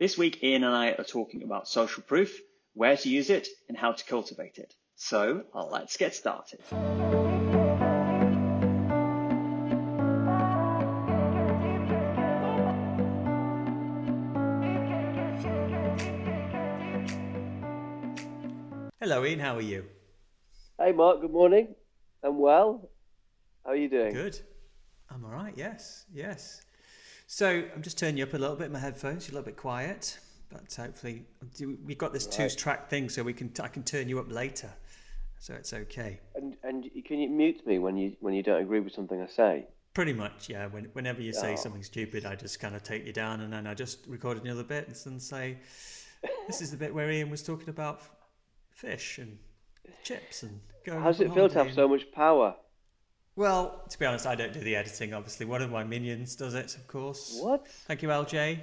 This week, Ian and I are talking about social proof, where to use it, and how to cultivate it. So let's get started. Hello, Ian. How are you? Hey, Mark. Good morning. I'm well. How are you doing? Good. I'm all right. Yes. Yes. So I'm just turning you up a little bit. My headphones, you're a little bit quiet, but hopefully we've got this right. two-track thing, so we can I can turn you up later, so it's okay. And and can you mute me when you when you don't agree with something I say? Pretty much, yeah. When, whenever you say oh. something stupid, I just kind of take you down, and then I just record another bit and say, "This is the bit where Ian was talking about fish and chips and going." How does it feel to have so much power? Well, to be honest, I don't do the editing. Obviously, one of my minions does it, of course. What? Thank you, LJ.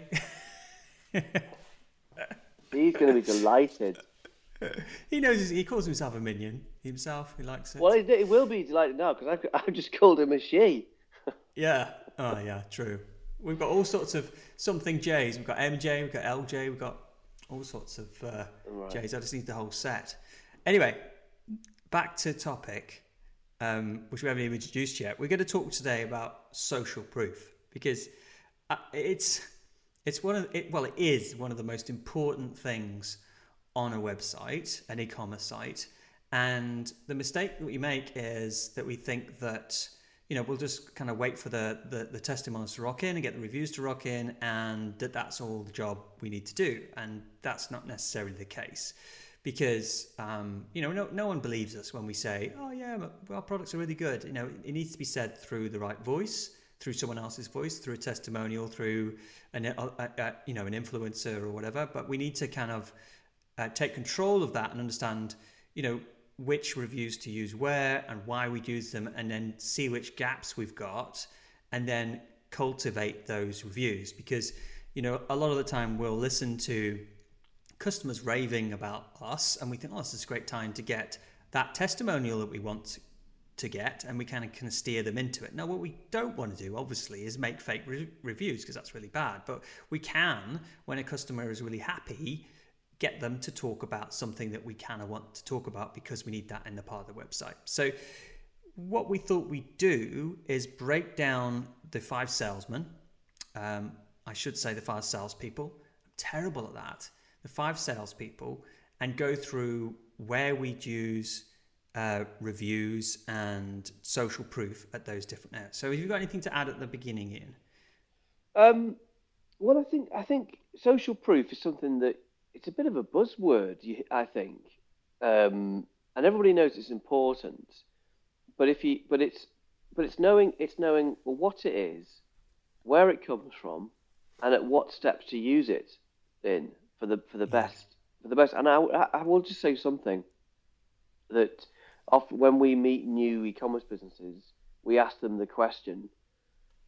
He's going to be delighted. He knows he calls himself a minion himself. He likes it. Well, he, will be delighted now because I've, I've just called him a she. yeah. Oh, yeah. True. We've got all sorts of something J's. We've got MJ. We've got LJ. We've got all sorts of uh, right. J's. I just need the whole set. Anyway, back to topic um, which we haven't even introduced yet. We're going to talk today about social proof because uh, it's it's one of it, well, it is one of the most important things on a website, an e-commerce site. And the mistake that we make is that we think that you know we'll just kind of wait for the, the the testimonials to rock in and get the reviews to rock in, and that that's all the job we need to do. And that's not necessarily the case because um, you know no, no one believes us when we say oh yeah our products are really good. You know it needs to be said through the right voice through someone else's voice through a testimonial through an a, a, you know an influencer or whatever but we need to kind of uh, take control of that and understand you know which reviews to use where and why we use them and then see which gaps we've got and then cultivate those reviews because you know a lot of the time we'll listen to customers raving about us, and we think, oh, this is a great time to get that testimonial that we want to get, and we kind of kind of steer them into it. Now, what we don't want to do, obviously, is make fake re- reviews because that's really bad. But we can, when a customer is really happy, get them to talk about something that we kind of want to talk about because we need that in the part of the website. So, what we thought we'd do is break down the five salesmen. Um, I should say the five salespeople. I'm terrible at that the five salespeople and go through where we'd use uh, reviews and social proof at those different areas. So, have you got anything to add at the beginning, Ian? Um, well, I think I think social proof is something that it's a bit of a buzzword. I think, um, and everybody knows it's important. But if you, but it's, but it's knowing it's knowing well what it is, where it comes from, and at what steps to use it in for the for the best for the best. And I, I will just say something that often when we meet new e-commerce businesses, we ask them the question,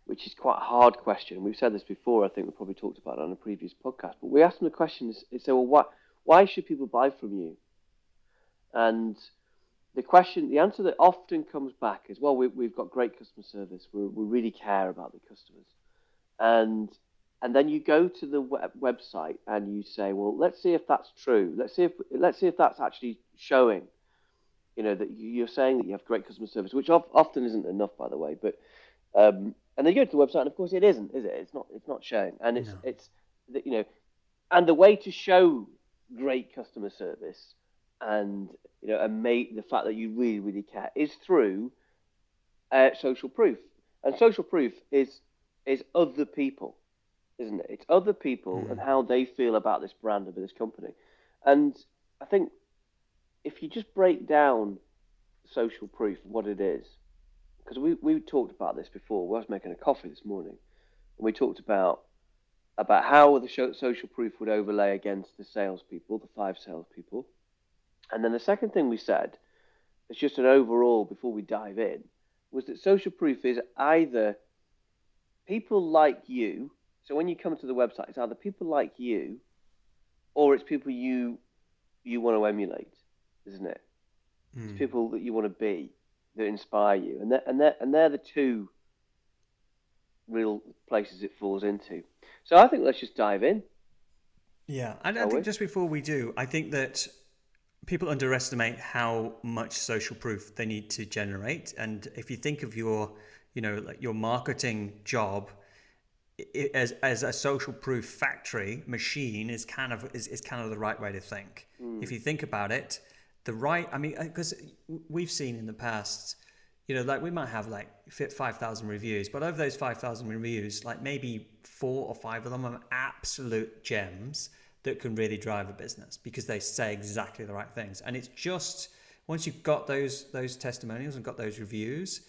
which is quite a hard question. We've said this before. I think we probably talked about it on a previous podcast. But we ask them the question: is, say, well, what, why should people buy from you? And the question, the answer that often comes back is, well, we, have got great customer service. we we really care about the customers, and and then you go to the web- website and you say, well, let's see if that's true. Let's see if let's see if that's actually showing. You know that you're saying that you have great customer service, which often isn't enough, by the way. But um, and then you go to the website, and of course it isn't, is it? It's not. It's not showing, and it's no. it's you know, and the way to show great customer service and you know and make the fact that you really really care is through uh, social proof, and social proof is is other people isn't it? It's other people mm. and how they feel about this brand and this company. And I think if you just break down social proof, what it is, because we, we talked about this before. I was making a coffee this morning, and we talked about about how the social proof would overlay against the salespeople, the five salespeople. And then the second thing we said, it's just an overall before we dive in, was that social proof is either people like you. So when you come to the website, it's either people like you, or it's people you you want to emulate, isn't it? Mm. It's hmm. people that you want to be that inspire you, and they're, and they're, and they're the two real places it falls into. So I think let's just dive in. Yeah, and I think we? just before we do, I think that people underestimate how much social proof they need to generate, and if you think of your, you know, like your marketing job it, as as a social proof factory machine is kind of is, is kind of the right way to think. Mm. If you think about it, the right, I mean, because uh, we've seen in the past, you know, like we might have like 5,000 reviews, but of those 5,000 reviews, like maybe four or five of them are absolute gems that can really drive a business because they say exactly the right things. And it's just once you've got those those testimonials and got those reviews,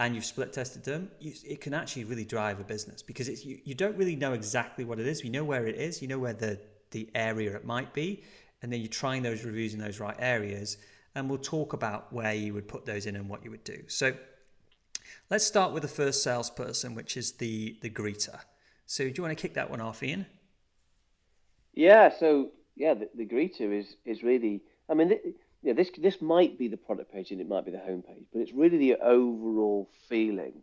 and you've split tested them, you, it can actually really drive a business because it's, you, you don't really know exactly what it is. You know where it is, you know where the, the area it might be, and then you're trying those reviews in those right areas. And we'll talk about where you would put those in and what you would do. So let's start with the first salesperson, which is the, the greeter. So do you want to kick that one off, Ian? Yeah, so yeah, the, the greeter is, is really, I mean, yeah, this this might be the product page and it might be the homepage, but it's really the overall feeling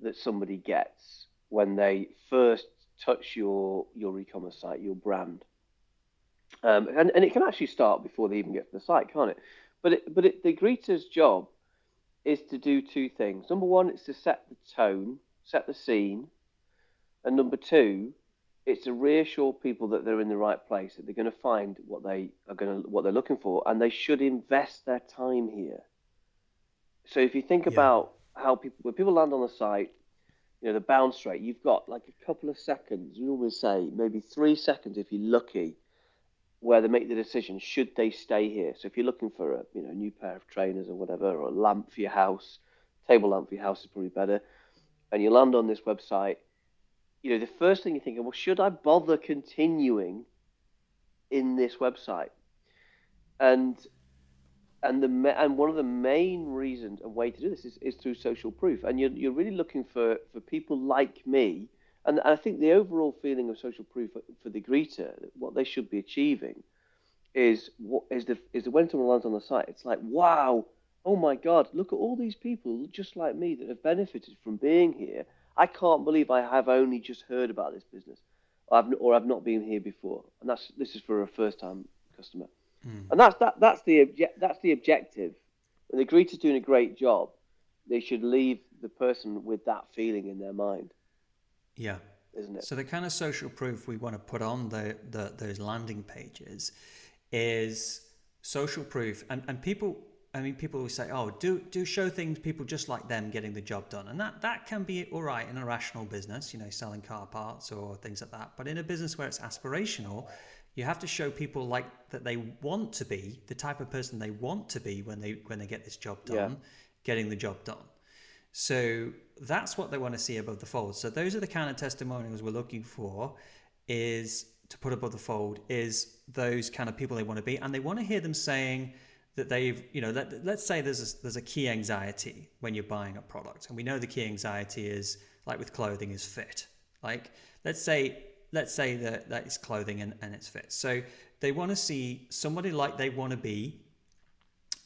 that somebody gets when they first touch your your e-commerce site, your brand. Um, and, and it can actually start before they even get to the site, can't it? But it, but it, the greeter's job is to do two things. Number one, it's to set the tone, set the scene, and number two, it's to reassure people that they're in the right place, that they're going to find what they are going to what they're looking for, and they should invest their time here. So if you think yeah. about how people when people land on the site, you know the bounce rate, you've got like a couple of seconds. We always say maybe three seconds if you're lucky, where they make the decision should they stay here. So if you're looking for a you know new pair of trainers or whatever, or a lamp for your house, table lamp for your house is probably better, and you land on this website you know, the first thing you're thinking, well, should I bother continuing in this website? And and the and one of the main reasons a way to do this is, is through social proof. And you're you're really looking for for people like me. And I think the overall feeling of social proof for, for the greeter, what they should be achieving, is what is the is the when someone lands on the site, it's like wow, oh my god, look at all these people just like me that have benefited from being here I can't believe I have only just heard about this business, or I've, or I've not been here before, and that's this is for a first-time customer, mm. and that's that that's the obje- that's the objective. When the greeter's doing a great job, they should leave the person with that feeling in their mind. Yeah, isn't it? So the kind of social proof we want to put on the, the those landing pages is social proof, and and people I mean, people always say, "Oh, do do show things people just like them getting the job done," and that that can be all right in a rational business, you know, selling car parts or things like that. But in a business where it's aspirational, you have to show people like that they want to be the type of person they want to be when they when they get this job done, yeah. getting the job done. So that's what they want to see above the fold. So those are the kind of testimonials we're looking for. Is to put above the fold is those kind of people they want to be, and they want to hear them saying that they've, you know, let, let's say there's a, there's a key anxiety when you're buying a product, and we know the key anxiety is like with clothing is fit. Like let's say let's say that that is clothing and, and it's fit. So they want to see somebody like they want to be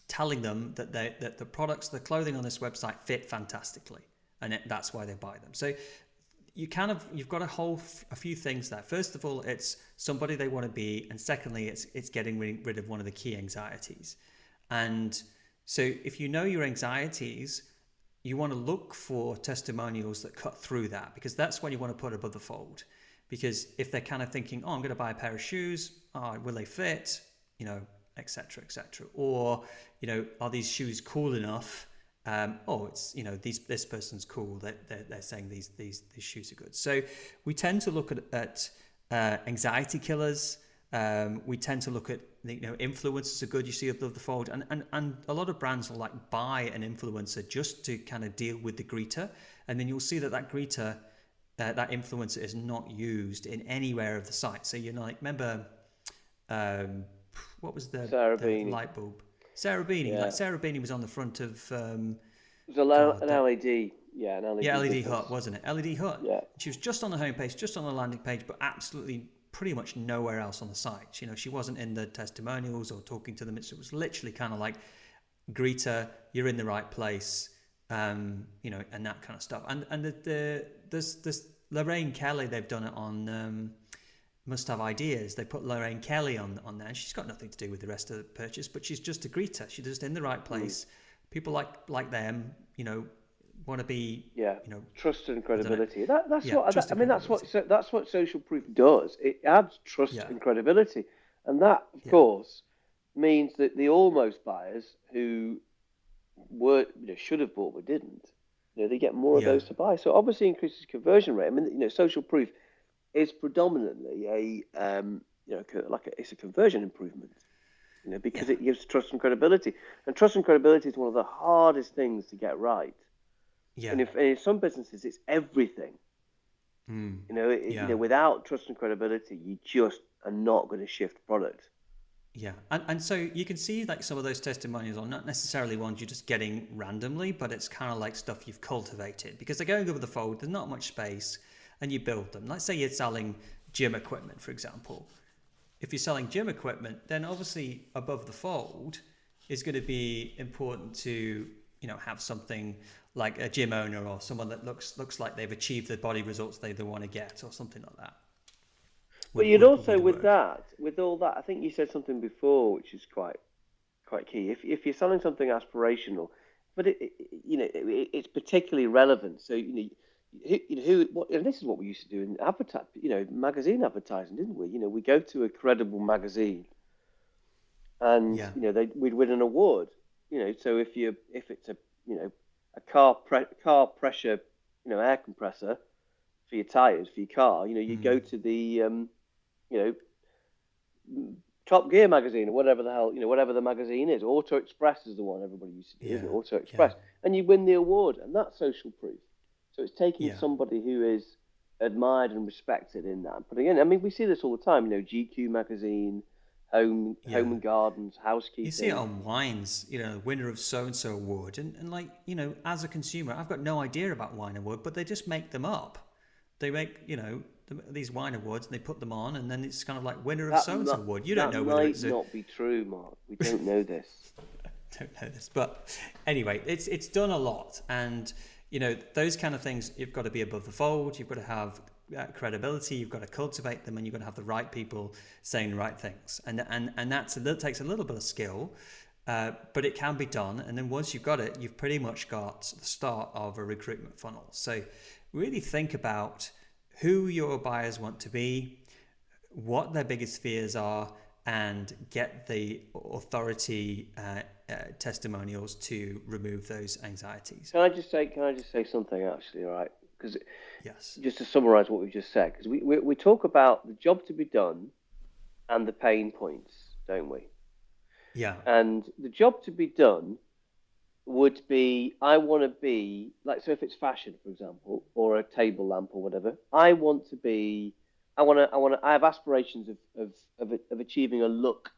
telling them that they that the products, the clothing on this website fit fantastically, and it, that's why they buy them. So you kind of you've got a whole f- a few things there. First of all, it's somebody they want to be, and secondly, it's it's getting rid of one of the key anxieties. And so if you know your anxieties, you want to look for testimonials that cut through that because that's what you want to put above the fold. Because if they're kind of thinking, oh, I'm going to buy a pair of shoes, oh, will they fit? You know, etc., etc. Or, you know, are these shoes cool enough? Um, oh, it's you know, these this person's cool. They're, they're, they're saying these these these shoes are good. So we tend to look at, at uh, anxiety killers. Um, we tend to look at you know influencers are good you see above the fold and, and and a lot of brands will like buy an influencer just to kind of deal with the greeter and then you'll see that that greeter uh, that influencer is not used in anywhere of the site. So you're like, remember, um, what was the, the light bulb? Sarah Beeny. Yeah. Like Sarah Beeny was on the front of. Um, it was an LED. Yeah, an LED. Yeah, LED hut, wasn't it? LED hut. Yeah. She was just on the homepage, just on the landing page, but absolutely pretty much nowhere else on the site. You know, she wasn't in the testimonials or talking to them. It was literally kind of like, greet her, you're in the right place, um, you know, and that kind of stuff. And and the, the there's this Lorraine Kelly, they've done it on um, Must Have Ideas. They put Lorraine Kelly on on there. She's got nothing to do with the rest of the purchase, but she's just a greeter. She's just in the right place. Mm. People like like them, you know, want to be yeah. you know trust and credibility. That, that's yeah, what that, i mean that's what so, that's what social proof does. It adds trust yeah. and credibility. And that of yeah. course means that the almost buyers who were you know should have bought but didn't you know they get more of those to buy. So obviously increases conversion rate. I mean you know social proof is predominantly a um, you know like a, it's a conversion improvement you know because it gives trust and credibility. And trust and credibility is one of the hardest things to get right yeah. And if and in some businesses, it's everything. Mm. You know, it, yeah. you know, without trust and credibility, you just are not going to shift product. Yeah, and and so you can see like some of those testimonials are not necessarily ones you're just getting randomly, but it's kind of like stuff you've cultivated because they're going over the fold. There's not much space, and you build them. Let's say you're selling gym equipment, for example. If you're selling gym equipment, then obviously above the fold is going to be important to you know have something like a gym owner or someone that looks looks like they've achieved the body results they, they want to get or something like that. Would, but you'd would, also would with that, with all that, I think you said something before which is quite quite key. If if you're selling something aspirational, but it, it you know it, it's particularly relevant. So you know. Who, you know, who, what, and this is what we used to do in advertise, you know, magazine advertising, didn't we? You know, we go to a credible magazine, and yeah. you know, they, we'd win an award. You know, so if you if it's a you know a car pre- car pressure, you know, air compressor for your tires for your car. You know, you mm. go to the, um, you know, Top Gear magazine or whatever the hell, you know, whatever the magazine is. Auto Express is the one everybody used to do, yeah. Auto Express, yeah. and you win the award, and that's social proof. So it's taking yeah. somebody who is admired and respected in that. But again, I mean, we see this all the time. You know, GQ magazine home yeah. home and gardens, housekeeping. You see it on wines, you know, winner of so and so award, and and like you know, as a consumer, I've got no idea about wine award, but they just make them up. They make you know these wine awards and they put them on, and then it's kind of like winner of so and so award. You don't know whether it's might not be true, Mark. We don't know this. don't know this, but anyway, it's it's done a lot, and you know those kind of things. You've got to be above the fold. You've got to have credibility. You've got to cultivate them, and you've got to have the right people saying the right things. And and and that's a little, takes a little bit of skill, uh, but it can be done. And then once you've got it, you've pretty much got the start of a recruitment funnel. So really think about who your buyers want to be, what their biggest fears are, and get the authority uh, uh, testimonials to remove those anxieties. Can I just say? Can I just say something? Actually, all right because yes, just to summarise what we've just said, because we, we we talk about the job to be done and the pain points, don't we? Yeah. And the job to be done would be I want to be like so if it's fashion, for example, or a table lamp or whatever. I want to be. I want to. I want to. I have aspirations of of of, of achieving a look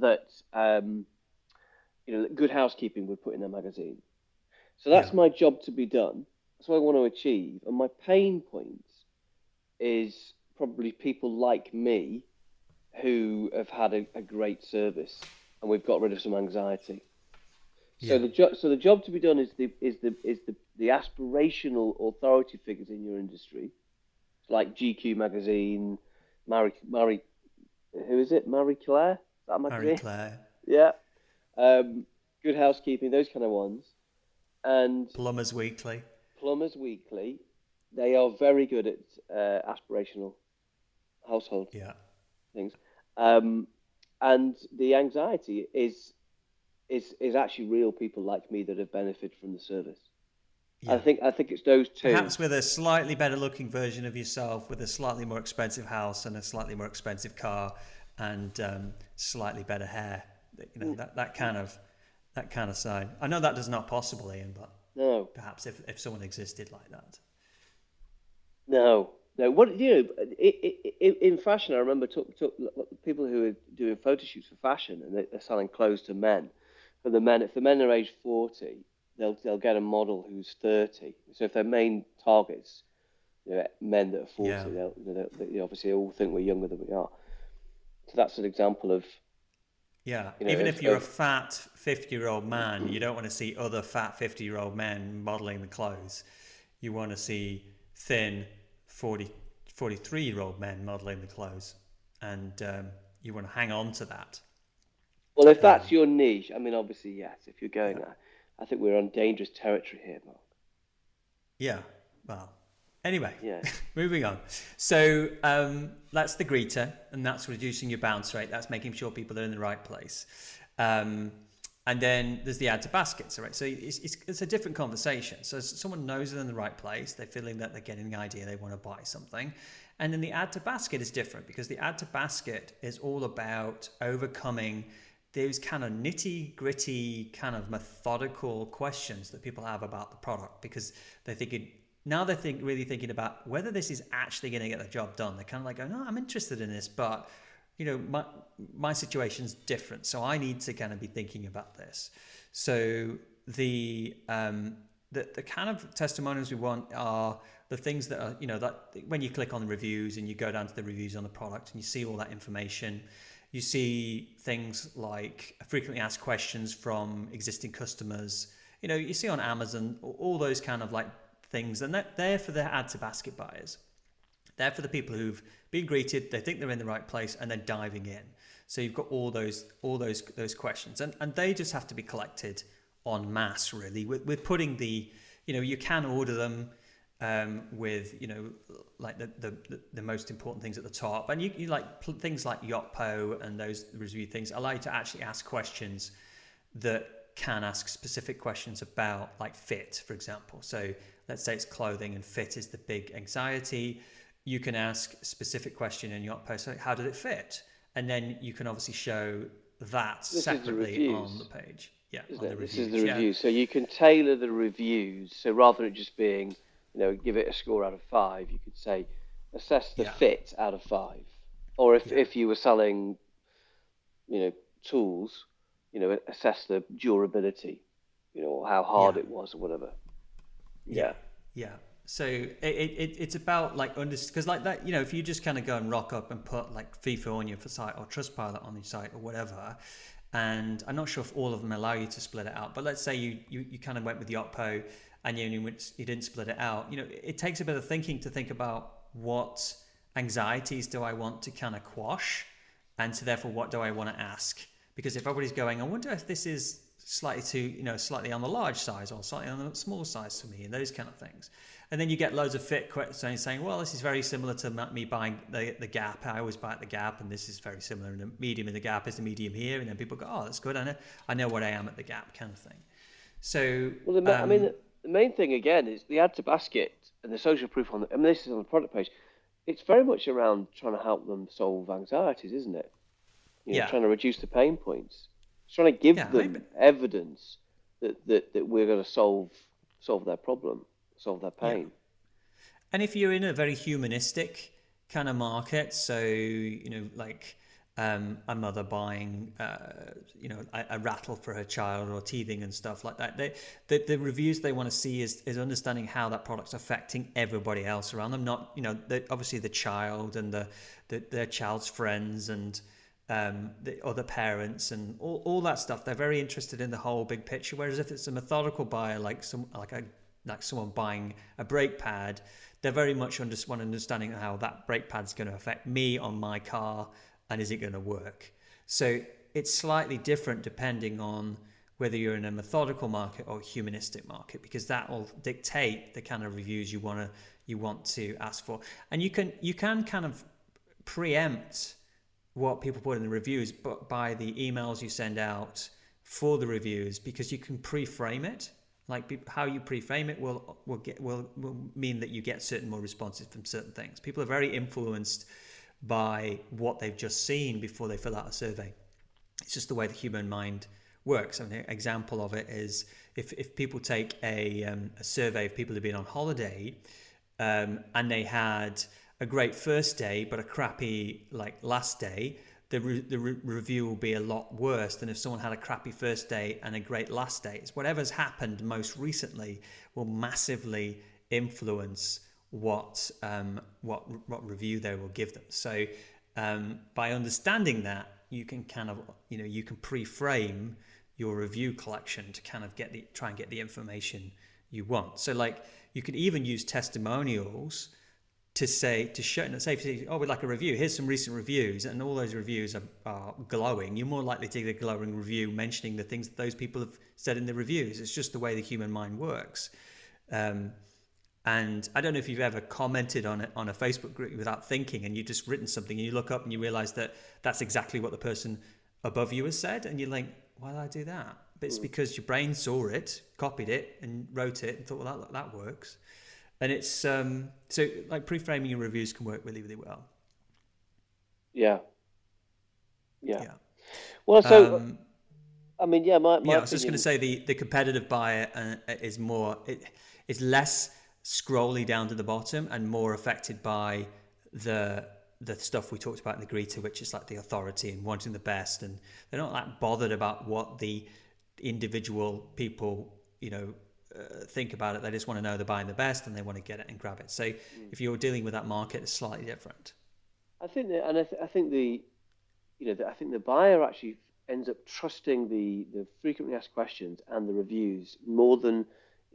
that um, you know Good Housekeeping would put in a magazine. So that's yeah. my job to be done that's what I want to achieve. And my pain points is probably people like me who have had a, a great service and we've got rid of some anxiety. Yeah. So the job, so the job to be done is the is the is the the aspirational authority figures in your industry, like GQ magazine, Marie Marie, who is it? Marie Claire. Is that magazine? Marie Claire. Yeah. Um, Good Housekeeping, those kind of ones, and Plumbers Weekly. Plumbers Weekly, they are very good at uh, aspirational household yeah. things. Um, and the anxiety is is is actually real people like me that have benefited from the service. Yeah. I think I think it's those two. Perhaps with a slightly better looking version of yourself, with a slightly more expensive house and a slightly more expensive car, and um, slightly better hair. You know mm. that, that kind of that kind of side. I know that is not possible, Ian, but no. Perhaps if, if someone existed like that. No, no. What you know, in fashion, I remember talk, talk, people who are doing photo shoots for fashion and they're selling clothes to men. For the men, if the men are age forty, they'll they'll get a model who's thirty. So if their main targets, you know, men that are forty, yeah. they'll, they'll, they obviously all think we're younger than we are. So that's an example of yeah, you know, even if you're a fat 50 year old man, you don't want to see other fat 50 year old men modeling the clothes. You want to see thin 40, 43 year old men modeling the clothes. And um, you want to hang on to that. Well, if that's um, your niche, I mean, obviously, yes. If you're going yeah. there, I think we're on dangerous territory here, Mark. Yeah, well, Anyway, yeah. moving on. So um, that's the greeter, and that's reducing your bounce rate. That's making sure people are in the right place. Um, and then there's the add to baskets, right? So it's, it's, it's, a different conversation. So someone knows they're in the right place, they're feeling that they're getting the idea, they want to buy something. And then the add to basket is different because the add to basket is all about overcoming those kind of nitty gritty, kind of methodical questions that people have about the product because they think it now they're think, really thinking about whether this is actually going to get the job done. They're kind of like, oh no, I'm interested in this, but you know, my my situation's different, so I need to kind of be thinking about this. So the um, the the kind of testimonials we want are the things that are you know that when you click on the reviews and you go down to the reviews on the product and you see all that information. You see things like frequently asked questions from existing customers. You know, you see on Amazon all those kind of like things, and that they're for the add to basket buyers. They're for the people who've been greeted, they think they're in the right place, and they're diving in. So you've got all those all those those questions, and and they just have to be collected en masse. Really, we're, we're putting the you know you can order them um, with you know like the, the the most important things at the top, and you, you like things like Yotpo and those review things allow you to actually ask questions that can ask specific questions about like fit, for example. So let's say it's clothing and fit is the big anxiety, you can ask a specific question in your post, like how did it fit? And then you can obviously show that this separately on the page. Yeah, on the this is the review. Yeah. So you can tailor the reviews. So rather than just being, you know, give it a score out of five, you could say assess the yeah. fit out of five. Or if, yeah. if you were selling, you know, tools, you know, assess the durability, you know, or how hard it was or whatever. Yeah. Yeah. So it, it it's about like under because like that you know if you just kind of go and rock up and put like Feefo on your site or Trustpilot on your site or whatever, and I'm not sure if all of them allow you to split it out, but let's say you you, you kind of went with the Yotpo and you went, you didn't split it out. You know it takes a bit of thinking to think about what anxieties do I want to kind of quash, and so therefore what do I want to ask? Because if everybody's going, I wonder if this is slightly too, you know, slightly on the large size or slightly on the small size for me, and those kind of things. And then you get loads of fit questions saying, well, this is very similar to me buying the, the Gap. I always buy at the Gap, and this is very similar. And the medium in the Gap is the medium here. And then people go, oh, that's good. I know, I know what I am at the Gap kind of thing. So, well, the, um, I mean, um, the main thing again is the add to basket and the social proof on the, I mean, this is on the product page. It's very much around trying to help them solve anxieties, isn't it? You know, yeah. Trying to reduce the pain points trying to give yeah, them maybe. evidence that, that, that we're going to solve solve their problem, solve their pain. Yeah. And if you're in a very humanistic kind of market, so you know, like um, a mother buying, uh, you know, a, a, rattle for her child or teething and stuff like that. They, the, the reviews they want to see is, is understanding how that product's affecting everybody else around them. Not, you know, the, obviously the child and the, the their child's friends and um, the other parents and all, all that stuff. They're very interested in the whole big picture. Whereas if it's a methodical buyer, like some like a like someone buying a brake pad, they're very much under, understanding how that brake pad's going to affect me on my car and is it going to work. So it's slightly different depending on whether you're in a methodical market or humanistic market because that will dictate the kind of reviews you want to you want to ask for and you can you can kind of preempt what people put in the reviews, but by the emails you send out for the reviews because you can pre-frame it. Like how you pre-frame it will will get will, will mean that you get certain more responses from certain things. People are very influenced by what they've just seen before they fill out a survey. It's just the way the human mind works. An example of it is if, if people take a, um, a survey of people who've been on holiday um, and they had a great first day but a crappy like last day, the re- the re- review will be a lot worse than if someone had a crappy first day and a great last day. It's whatever's happened most recently will massively influence what um, what what review they will give them. So um, by understanding that, you can kind of you know you can pre-frame your review collection to kind of get the try and get the information you want. So like you could even use testimonials to say to show say oh we'd like a review here's some recent reviews and all those reviews are, are glowing you're more likely to get a glowing review mentioning the things that those people have said in the reviews it's just the way the human mind works um, and I don't know if you've ever commented on it on a Facebook group without thinking, and you've just written something, and you look up and you realize that that's exactly what the person above you has said, and you're like, why did I do that? But it's mm. because your brain saw it, copied it, and wrote it, and thought, well, that that works. And it's um, so like pre-framing your reviews can work really, really well. Yeah. Yeah. yeah. Well, so um, I mean, yeah, my, my yeah. I was just going to say the the competitive buyer uh, is more it, it's less scrolly down to the bottom and more affected by the the stuff we talked about in the greeter, which is like the authority and wanting the best, and they're not that bothered about what the individual people, you know, uh, think about it. They just want to know they're buying the best and they want to get it and grab it. So mm. if you're dealing with that market, it's slightly different. I think, that, and I, th- I think the, you know, the, I think the buyer actually ends up trusting the the frequently asked questions and the reviews more than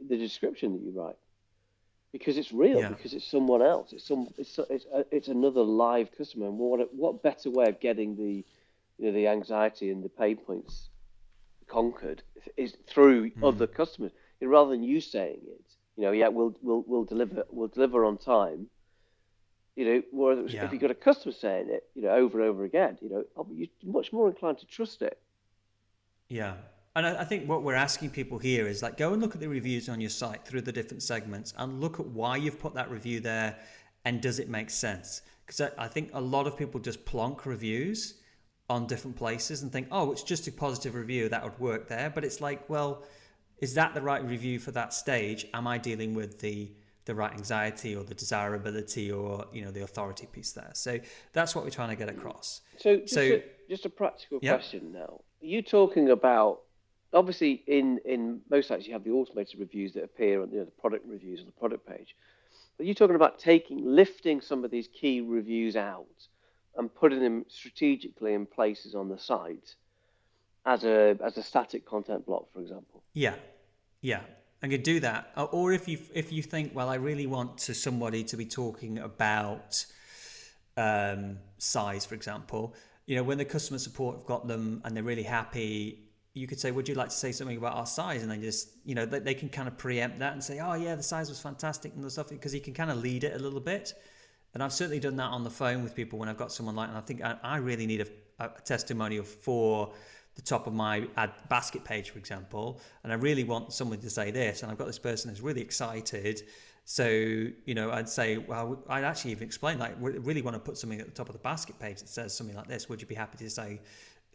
the description that you write because it's real yeah. because it's someone else it's some it's it's, uh, it's another live customer and what what better way of getting the you know the anxiety and the pain points conquered is through mm. other customers rather than you saying it you know yeah we'll we'll we'll deliver we'll deliver on time you know whereas yeah. if you've got a customer saying it you know over and over again you know you're much more inclined to trust it yeah and I, think what we're asking people here is like go and look at the reviews on your site through the different segments and look at why you've put that review there and does it make sense? Because I think a lot of people just plonk reviews on different places and think, oh, it's just a positive review that would work there. But it's like, well, is that the right review for that stage? Am I dealing with the the right anxiety or the desirability or you know the authority piece there? So that's what we're trying to get across. So just, so, a, just a practical yep. question now. Are you talking about obviously in in most sites you have the automated reviews that appear on you know, the product reviews on the product page. But you're talking about taking lifting some of these key reviews out and putting them strategically in places on the site as a as a static content block, for example. Yeah, yeah, I could do that. Or if you if you think, well, I really want to somebody to be talking about um, size, for example. You know, when the customer support have got them and they're really happy you could say, would you like to say something about our size? And then just, you know, they, they can kind of preempt that and say, oh, yeah, the size was fantastic and the stuff, because you can kind of lead it a little bit. And I've certainly done that on the phone with people when I've got someone like, and I think I, I really need a, a testimonial for the top of my add basket page, for example. And I really want someone to say this. And I've got this person who's really excited. So, you know, I'd say, well, I'd actually even explain, like, we really want to put something at the top of the basket page that says something like this. Would you be happy to say,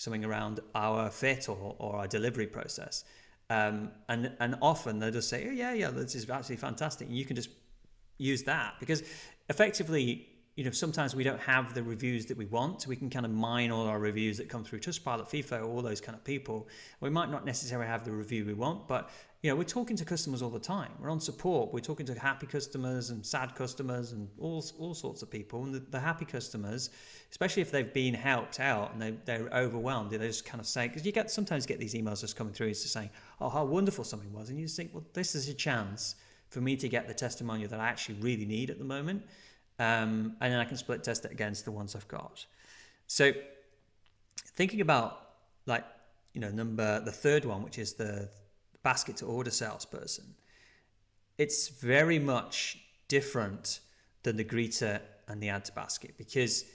something around our fit or, or our delivery process. Um, and and often they'll just say, oh, yeah, yeah, this is absolutely fantastic. And you can just use that because effectively, you know, sometimes we don't have the reviews that we want. We can kind of mine all our reviews that come through Trustpilot, Feefo, all those kind of people. We might not necessarily have the review we want, but you know, we're talking to customers all the time. We're on support. We're talking to happy customers and sad customers and all all sorts of people. And the, the happy customers, especially if they've been helped out and they, they're overwhelmed, they just kind of say because you get sometimes get these emails just coming through just saying, "Oh, how wonderful something was," and you just think, "Well, this is a chance for me to get the testimonial that I actually really need at the moment, um, and then I can split test it against the ones I've got." So, thinking about like you know number the third one, which is the basket to order salesperson, it's very much different than the greeter and the add to basket because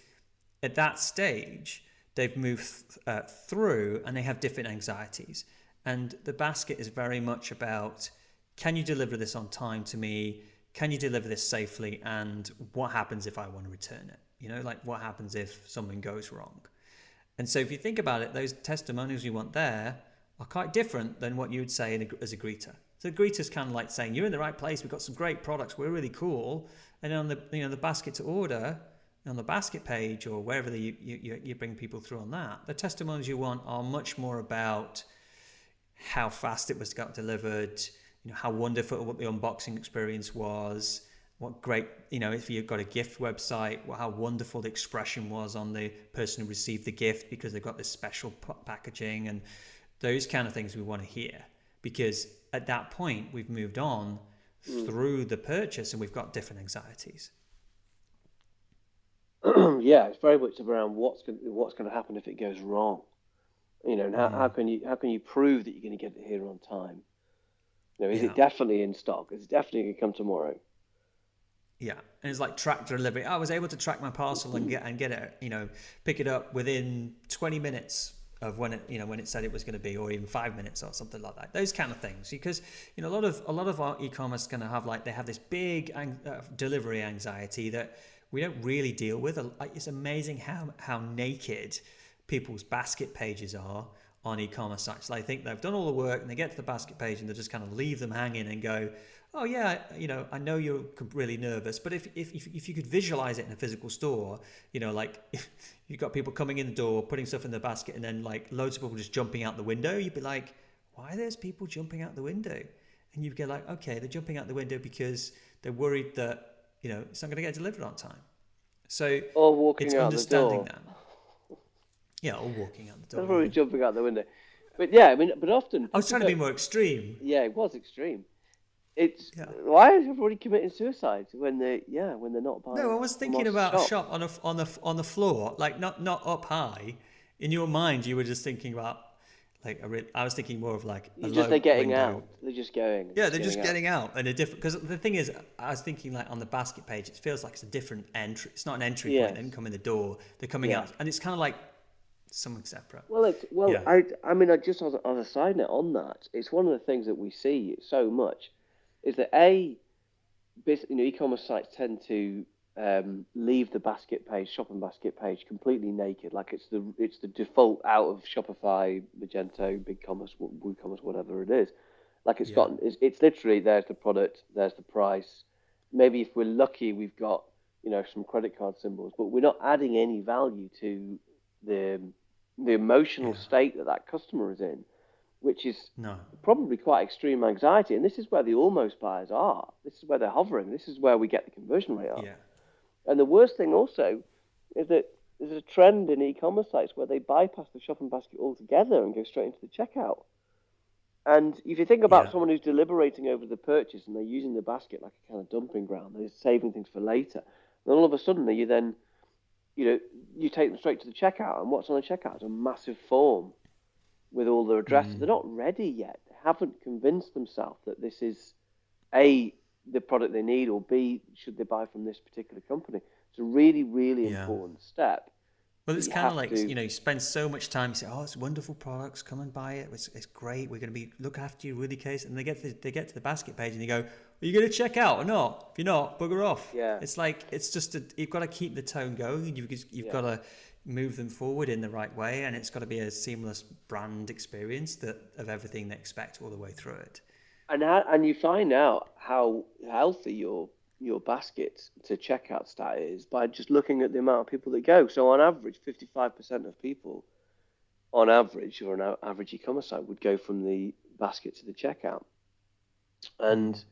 at that stage they've moved uh, through and they have different anxieties. And the basket is very much about can you deliver this on time to me? Can you deliver this safely? And what happens if I want to return it? You know, like what happens if something goes wrong? And so if you think about it, those testimonials you want there are quite different than what you would say a, as a greeter. So greet us kind of like saying, "You're in the right place. We've got some great products. We're really cool." And on the you know the basket to order, on the basket page or wherever the, you, you you bring people through on that, the testimonials you want are much more about how fast it was got delivered, you know how wonderful what the unboxing experience was, what great you know if you've got a gift website, how wonderful the expression was on the person who received the gift because they've got this special packaging and those kind of things we want to hear because at that point we've moved on mm. through the purchase and we've got different anxieties. yeah, it's very much around what's going, what's going to happen if it goes wrong. You know, and how, mm. how can you how can you prove that you're going to get it here on time? You know, is yeah. it definitely in stock? Is it definitely going to come tomorrow? Yeah, and it's like track delivery. I was able to track my parcel and get and get it, you know, pick it up within 20 minutes of when it you know when it said it was going to be or even five minutes or something like that those kind of things because you know a lot of a lot of our e-commerce going to have like they have this big ang- uh, delivery anxiety that we don't really deal with it's amazing how how naked people's basket pages are on e-commerce sites they think they've done all the work and they get to the basket page and they just kind of leave them hanging and go oh yeah, you know, I know you're really nervous, but if, if, if, you could visualize it in a physical store, you know, like if you've got people coming in the door, putting stuff in the basket, and then like loads of people just jumping out the window, you'd be like, why are there's people jumping out the window? And you'd get like, okay, they're jumping out the window because they're worried that, you know, it's not going to get delivered on time. So or walking it's out understanding the door. that. Yeah, or walking out the door. They're probably jumping out the window. But yeah, I mean, but often. I was trying to be more extreme. Yeah, it was extreme. It's yeah. why is everybody committing suicide when they yeah when they're not buying? No, I was thinking about shop. a shop on a on the on the floor, like not not up high. In your mind, you were just thinking about like a re- I was thinking more of like a just they're getting window. out. They're just going. Yeah, they're just getting out. out and a different because the thing is, I was thinking like on the basket page, it feels like it's a different entry. It's not an entry yes. point. They didn't come in the door. They're coming out, and it's kind of like something separate. Well, it's well, yeah. I I mean, I just as a, as a side note on that, it's one of the things that we see so much is that a you know e-commerce sites tend to um, leave the basket page, shopping basket page, completely naked, like it's the it's the default out of Shopify, Magento, BigCommerce, WooCommerce, whatever it is. Like it's yeah. got it's, it's literally there's the product, there's the price. Maybe if we're lucky, we've got you know some credit card symbols, but we're not adding any value to the the emotional yeah. state that that customer is in which is no. probably quite extreme anxiety. And this is where the almost buyers are. This is where they're hovering. This is where we get the conversion rate up. Yeah. And the worst thing also is that there's a trend in e-commerce sites where they bypass the shopping basket altogether and go straight into the checkout. And if you think about yeah. someone who's deliberating over the purchase and they're using the basket like a kind of dumping ground, they're saving things for later. And all of a sudden, you then, you know, you take them straight to the checkout, and what's on the checkout is a massive form with all their addresses. Mm. They're not ready yet. They haven't convinced themselves that this is a the product they need, or b should they buy from this particular company. It's a really, really yeah. important step. Well, it's kind of like to... you know, you spend so much time. You say, "Oh, it's wonderful products. Come and buy it. It's, it's great. We're going to be look after you, really, case." And they get to, they get to the basket page and they go, "Are you going to check out or not? If you're not, bugger off." Yeah. It's like it's just a, you've got to keep the tone going. You've you've yeah. got to move them forward in the right way and it's got to be a seamless brand experience that of everything they expect all the way through it and how, and you find out how healthy your your basket to checkout stat is by just looking at the amount of people that go so on average 55% of people on average or an average e-commerce site would go from the basket to the checkout and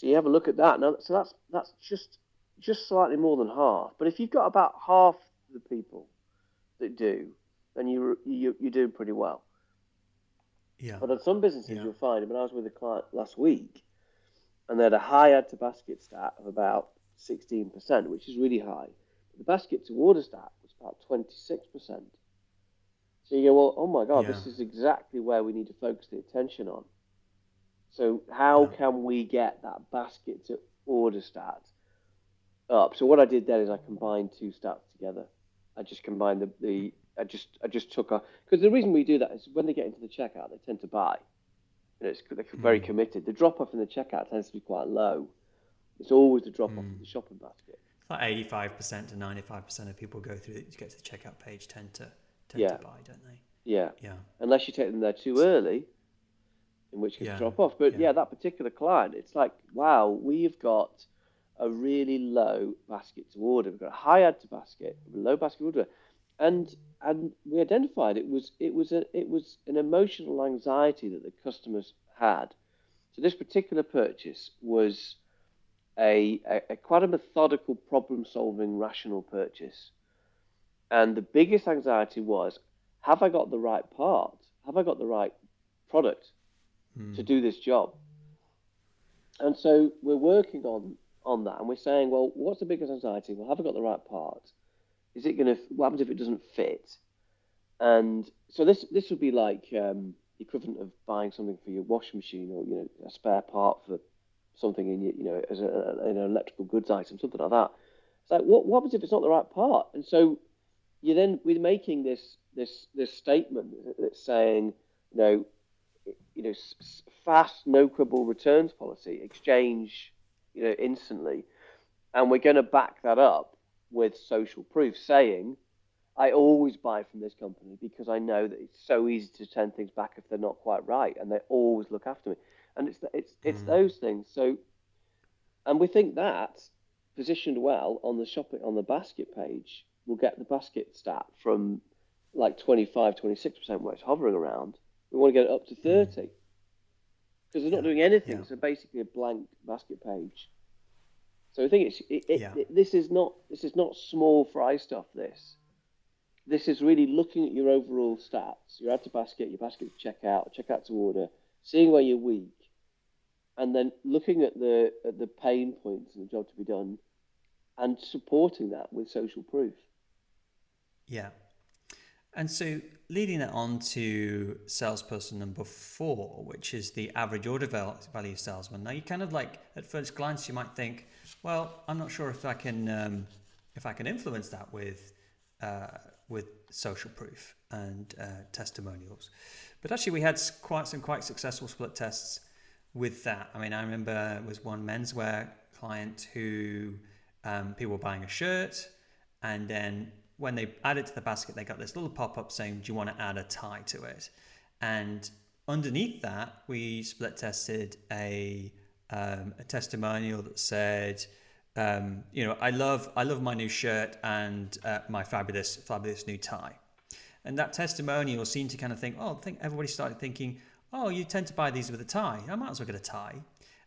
so you have a look at that now so that's that's just just slightly more than half but if you've got about half the people that do, then you, you you're doing pretty well. Yeah. But on some businesses, yeah. you'll find. I mean, I was with a client last week, and they had a high add to basket stat of about 16%, which is really high. The basket to order stat was about 26%. So you go, well, oh my God, yeah. this is exactly where we need to focus the attention on. So how yeah. can we get that basket to order stat up? So what I did then is I combined two stats together. I just combined the, the I just I just took a because the reason we do that is when they get into the checkout they tend to buy. You know, it's, they're very mm. committed. The drop off in the checkout tends to be quite low. It's always the drop off mm. in the shopping basket. Like eighty five percent to ninety five percent of people go through to get to the checkout page tend to tend yeah. to buy, don't they? Yeah. Yeah. Unless you take them there too early, in which case Yeah. drop off. But Yeah. yeah. that particular client, it's like, wow, we've got a really low basket to order. We've got a high add to basket, low basket order, and and we identified it was it was a it was an emotional anxiety that the customers had. So this particular purchase was a, a, a quite a methodical, problem-solving, rational purchase, and the biggest anxiety was, have I got the right part? Have I got the right product Hmm. to do this job? And so we're working on on that, and we're saying, well, what's the biggest anxiety? Well, have I got the right part? Is it going to? What happens if it doesn't fit? And so this this would be like um, the equivalent of buying something for your washing machine, or you know, a spare part for something in your, you know, as a, an electrical goods item, something like that. It's like, what, what happens if it's not the right part? And so you then we're making this this this statement that's saying, you know, you know, fast, no quibble returns policy, exchange, you know, instantly, and we're going to back that up with social proof, saying, I always buy from this company because I know that it's so easy to turn things back if they're not quite right, and they always look after me. And it's it's it's Mm. those things. So, and we think that positioned well on the shopping on the basket page we'll get the basket stat from like 25, 26 percent where it's hovering around. We want to get it up to mm. 30 because they're not doing anything. yeah. So basically a blank basket page. So I think it's it, it, Yeah. it- this is not this is not small fry stuff. This this is really looking at your overall stats, your add to basket, your basket to checkout, checkout to order, seeing where you're weak, and then looking at the at the pain points and the job to be done, and supporting that with social proof. Yeah. And so leading it on to salesperson number four, which is the average order value salesman. Now you kind of like at first glance you might think, well, I'm not sure if I can um, if I can influence that with uh, with social proof and uh, testimonials. But actually, we had quite some quite successful split tests with that. I mean, I remember it was one menswear client who um, people were buying a shirt, and then when they added to the basket, they got this little pop up saying, "Do you want to add a tie to it?" And underneath that, we split tested a um, a testimonial that said, um, "You know, I love I love my new shirt and uh, my fabulous fabulous new tie." And that testimonial seemed to kind of think, "Oh, I think everybody started thinking." Oh, you tend to buy these with a tie. I might as well get a tie.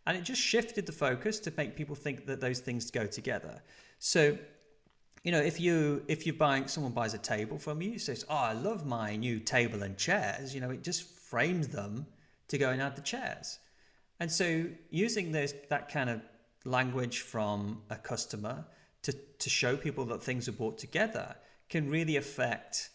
And it just shifted the focus to make people think that those things go together. So you know, if you if you're buying someone buys a table from you, says, "Oh, I love my new table and chairs," you know, it just frames them to go and add the chairs. And so using this that kind of language from a customer to to show people that things are bought together can really affect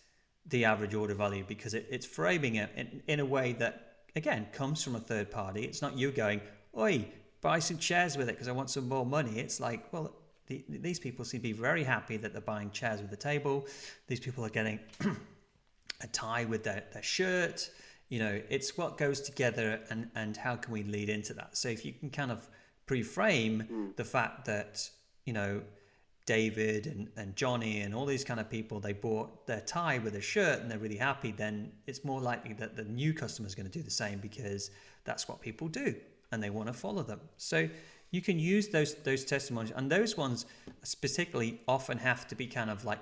the average order value because it, it's framing it in, in a way that again comes from a third party. It's not you going, "Oi, buy some chairs with it because I want some more money." It's like, well, the, these people seem to be very happy that they're buying chairs with the table. These people are getting a tie with their, their shirt. You know, it's what goes together and, and how can we lead into that. So if you can kind of pre-frame mm. the fact that, you know, David and, and Johnny and all these kind of people, they bought their tie with a shirt and they're really happy, then it's more likely that the new customer is going to do the same because that's what people do and they want to follow them. So you can use those those testimonies and those ones particularly often have to be kind of like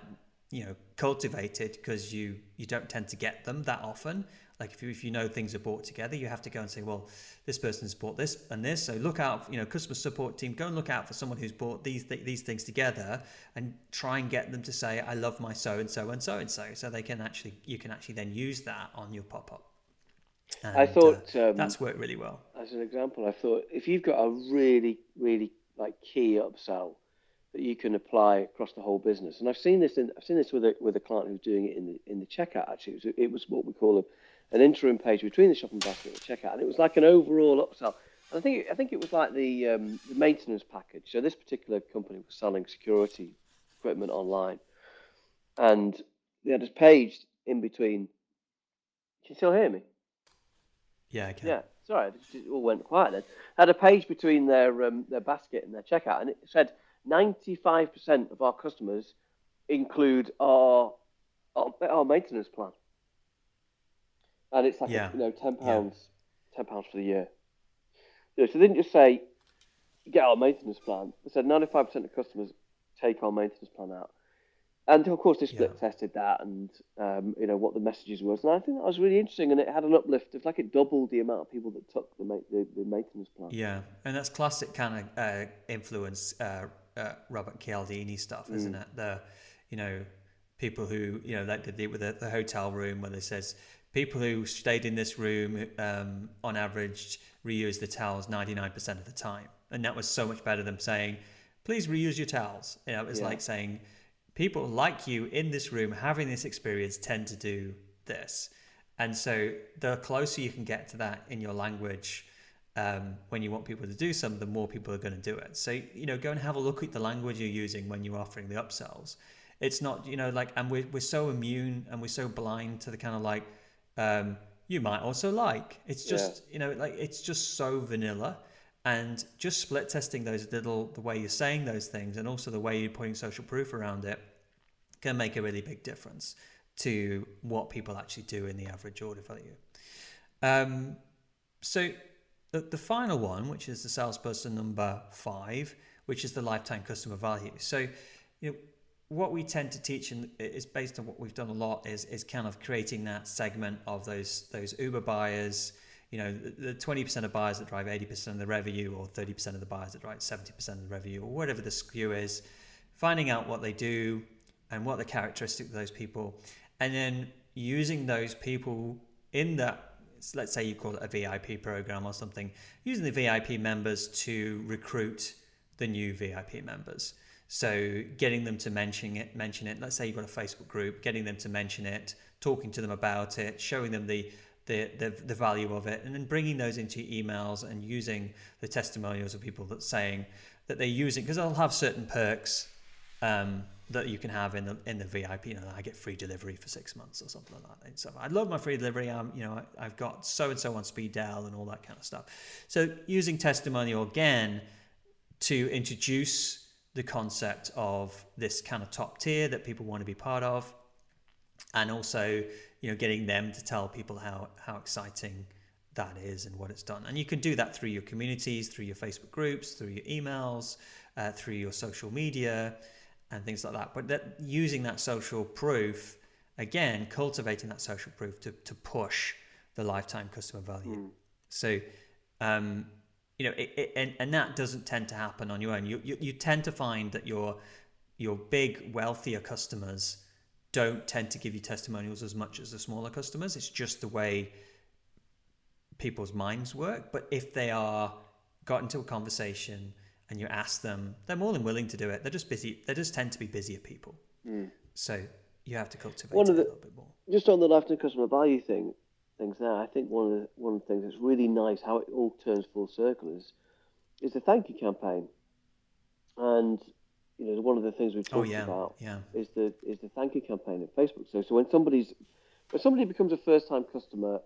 you know cultivated because you you don't tend to get them that often. Like if you, if you know things are bought together you have to go and say well this person's bought this and this. So look out you know customer support team go and look out for someone who's bought these th- these things together and try and get them to say i love my so and so and so and so so they can actually you can actually then use that on your pop-up I thought uh, um, that's worked really well as an example, I thought if you've got a really, really like key upsell that you can apply across the whole business, and I've seen this in I've seen this with a with a client who's doing it in the in the checkout. Actually, it was, it was what we call a, an interim page between the shopping basket and the checkout, and it was like an overall upsell. And I think I think it was like the um, the maintenance package. So this particular company was selling security equipment online, and they had a page in between. Can you still hear me? Yeah okay Yeah, sorry, it all went quiet then. Had a page between their um, their basket and their checkout, and it said 95% of our customers include our our, our maintenance plan, and it's like Yeah. a, you know ten Yeah. pounds ten pounds for the year. You know, so they didn't just say get our maintenance plan. They said ninety five percent of customers take our maintenance plan out. And of course, they split yeah. tested that and um, you know what the messages was, and I think that was really interesting. And it had an uplift. It's like it doubled the amount of people that took the the, the maintenance plan. Yeah, and that's classic kind of uh, influence uh, uh, Robert Cialdini stuff, isn't mm. it? The you know people who you know like they did with the, the hotel room where they says people who stayed in this room um, on average reuse the towels 99% of the time and that was so much better than saying please reuse your towels you know it was yeah. like saying people like you in this room having this experience tend to do this and so the closer you can get to that in your language um, when you want people to do something, the more people are going to do it. So, you know, go and have a look at the language you're using when you're offering the upsells it's not you know like and we're, we're so immune and we're so blind to the kind of like um, you might also like it's just yeah. you know like it's just so vanilla and just split testing those little the way you're saying those things and also the way you're putting social proof around it can make a really big difference to what people actually do in the average order value um, so the, the final one which is the salesperson number five which is the lifetime customer value so you know what we tend to teach and is based on what we've done a lot is is kind of creating that segment of those those Uber buyers. You know, the twenty percent of buyers that drive eighty percent of the revenue, or thirty percent of the buyers that drive seventy percent of the revenue, or whatever the skew is. Finding out what they do and what the characteristics of those people, and then using those people in that. Let's say you call it a VIP program or something. Using the VIP members to recruit the new VIP members. So getting them to mention it, mention it. Let's say you've got a Facebook group, getting them to mention it, talking to them about it, showing them the the, the, the value of it, and then bringing those into emails and using the testimonials of people that saying that they're using because they'll have certain perks um, that you can have in the in the VIP. You know, I get free delivery for six months or something like that. And so I love my free delivery. I'm, you know, I, have got so and so on speed dial and all that kind of stuff. So using testimonial again to introduce the concept of this kind of top tier that people want to be part of and also you know getting them to tell people how how exciting that is and what it's done and you can do that through your communities through your facebook groups through your emails uh, through your social media and things like that but that using that social proof again cultivating that social proof to, to push the lifetime customer value mm. so um, you know, it, it, and, and that doesn't tend to happen on your own. You, you, you tend to find that your your big wealthier customers don't tend to give you testimonials as much as the smaller customers. It's just the way people's minds work. But if they are got into a conversation and you ask them, they're more than willing to do it. They're just busy. They just tend to be busier people. Mm. So you have to cultivate One of the, a little bit more. Just on the lifetime customer value thing, things there. I think one of the one of the things that's really nice how it all turns full circle is is the thank you campaign, and you know one of the things we've oh, talked oh, yeah. about yeah. is the is the thank you campaign at Facebook. So so when somebody's when somebody becomes a first time customer,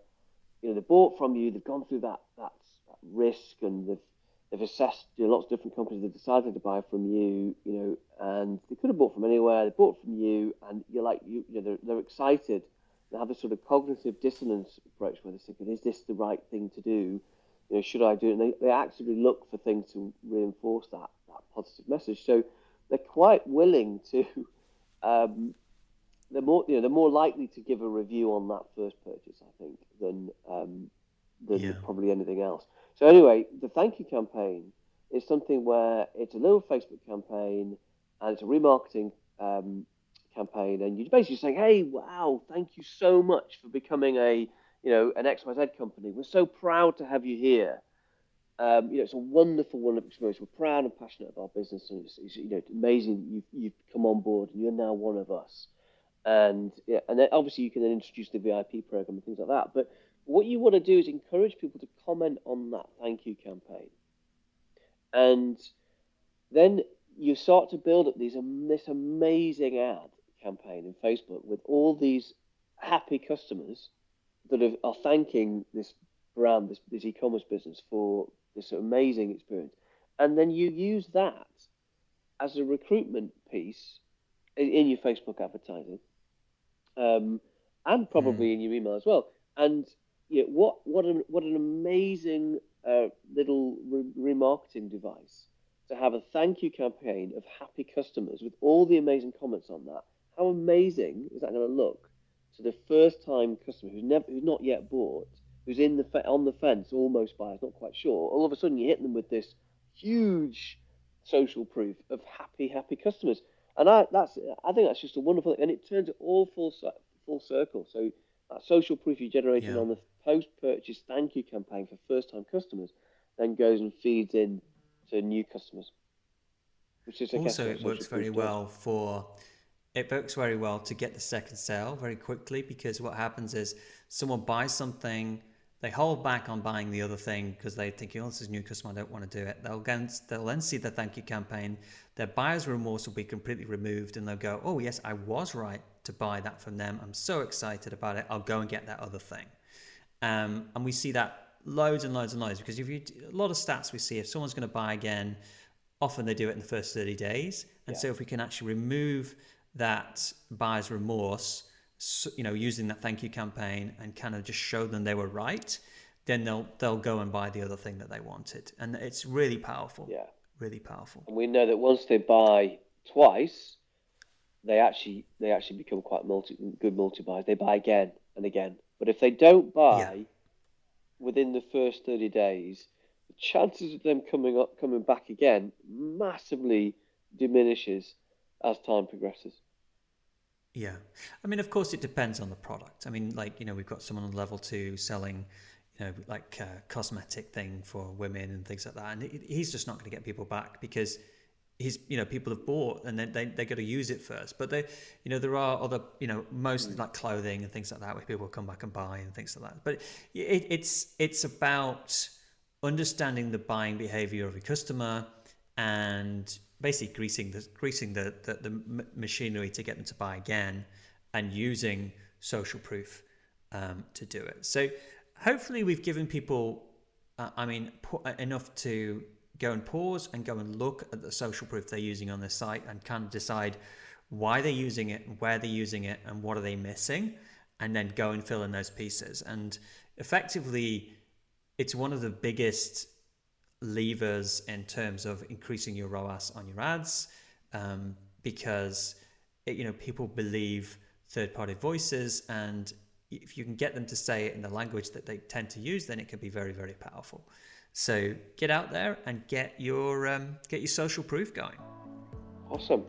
you know they bought from you, they've gone through that that, that risk and they've they've assessed you know, lots of different companies. They've decided to buy from you, you know, and they could have bought from anywhere. They bought from you, and you're like you, you know they're, they're excited they have a sort of cognitive dissonance approach where they're thinking, is this the right thing to do? You know, should I do it? And they, they actively look for things to reinforce that, that positive message. So they're quite willing to, um, they're more, you know, they're more likely to give a review on that first purchase, I think, than, um, than yeah. probably anything else. So anyway, the thank you campaign is something where it's a little Facebook campaign and it's a remarketing um, campaign, and you're basically saying, "Hey, wow, thank you so much for becoming a you know an XYZ company. We're so proud to have you here. Um, you know, it's a wonderful, wonderful experience. We're proud and passionate about our business, and it's, it's you know amazing that you've you've come on board and you're now one of us. And yeah, and then obviously you can then introduce the VIP program and things like that. But what you want to do is encourage people to comment on that thank you campaign, and then you start to build up these this amazing ad campaign in Facebook with all these happy customers that are, are thanking this brand, this, this e-commerce business for this amazing experience, and then you use that as a recruitment piece in, in your Facebook advertising, um, and probably mm. in your email as well. And yeah, what what an what an amazing uh, little re- remarketing device to have a thank you campaign of happy customers with all the amazing comments on that. How amazing is that going to look to the first time customer who's never who's not yet bought, who's in the fe- on the fence, almost buys, not quite sure. All of a sudden, you hit them with this huge social proof of happy, happy customers, and I that's I think that's just a wonderful thing, and it turns it all full full circle. So that social proof you're generating yeah. on the post-purchase thank you campaign for first-time customers then goes and feeds in to new customers. Which is also it works very well for it works very well to get the second sale very quickly because what happens is someone buys something they hold back on buying the other thing because they think, oh, this is a new customer, I don't want to do it. They'll then, they'll then see the thank you campaign. Their buyer's remorse will be completely removed and they'll go, oh, yes, I was right to buy that from them. I'm so excited about it. I'll go and get that other thing. Um, and we see that loads and loads and loads because if you a lot of stats we see if someone's going to buy again, often they do it in the first 30 days. And yeah. so if we can actually remove that buyer's remorse, you know, using that thank you campaign and kind of just show them they were right, then they'll they'll go and buy the other thing that they wanted, and it's really powerful. Yeah, really powerful. And we know that once they buy twice, they actually they actually become quite multi good multi buyers. They buy again and again. But if they don't buy yeah. within the first thirty days, the chances of them coming up coming back again massively diminishes as time progresses. Yeah. I mean, of course, it depends on the product. I mean, like, you know, we've got someone on level two selling, you know, like a uh, cosmetic thing for women and things like that. And he's just not going to get people back because he's, you know, people have bought and then they, they got to use it first. But they, you know, there are other, you know, mostly like clothing and things like that where people come back and buy and things like that. But it, it's, it's about understanding the buying behavior of your customer and basically greasing the greasing the, the, the machinery to get them to buy again and using social proof um, to do it. So hopefully we've given people, uh, I mean, uh, enough to go and pause and go and look at the social proof they're using on their site and kind of decide why they're using it, where they're using it, and what are they missing, and then go and fill in those pieces. And effectively, it's one of the biggest levers in terms of increasing your ROAS on your ads um, because it, you know people believe third party voices and if you can get them to say it in the language that they tend to use then it can be very very powerful. So get out there and get your um, get your social proof going. Awesome.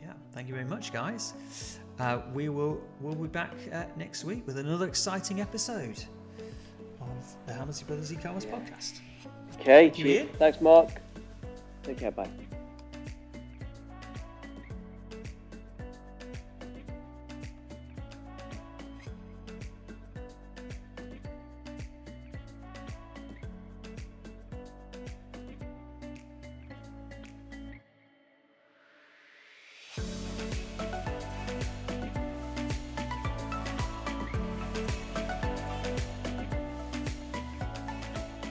Yeah thank you very much guys. Uh, we will we'll be back uh, next week with another exciting episode of the Hammersley Brothers e-commerce podcast. Okay, cheers. Thanks, Mark. Take care. Bye.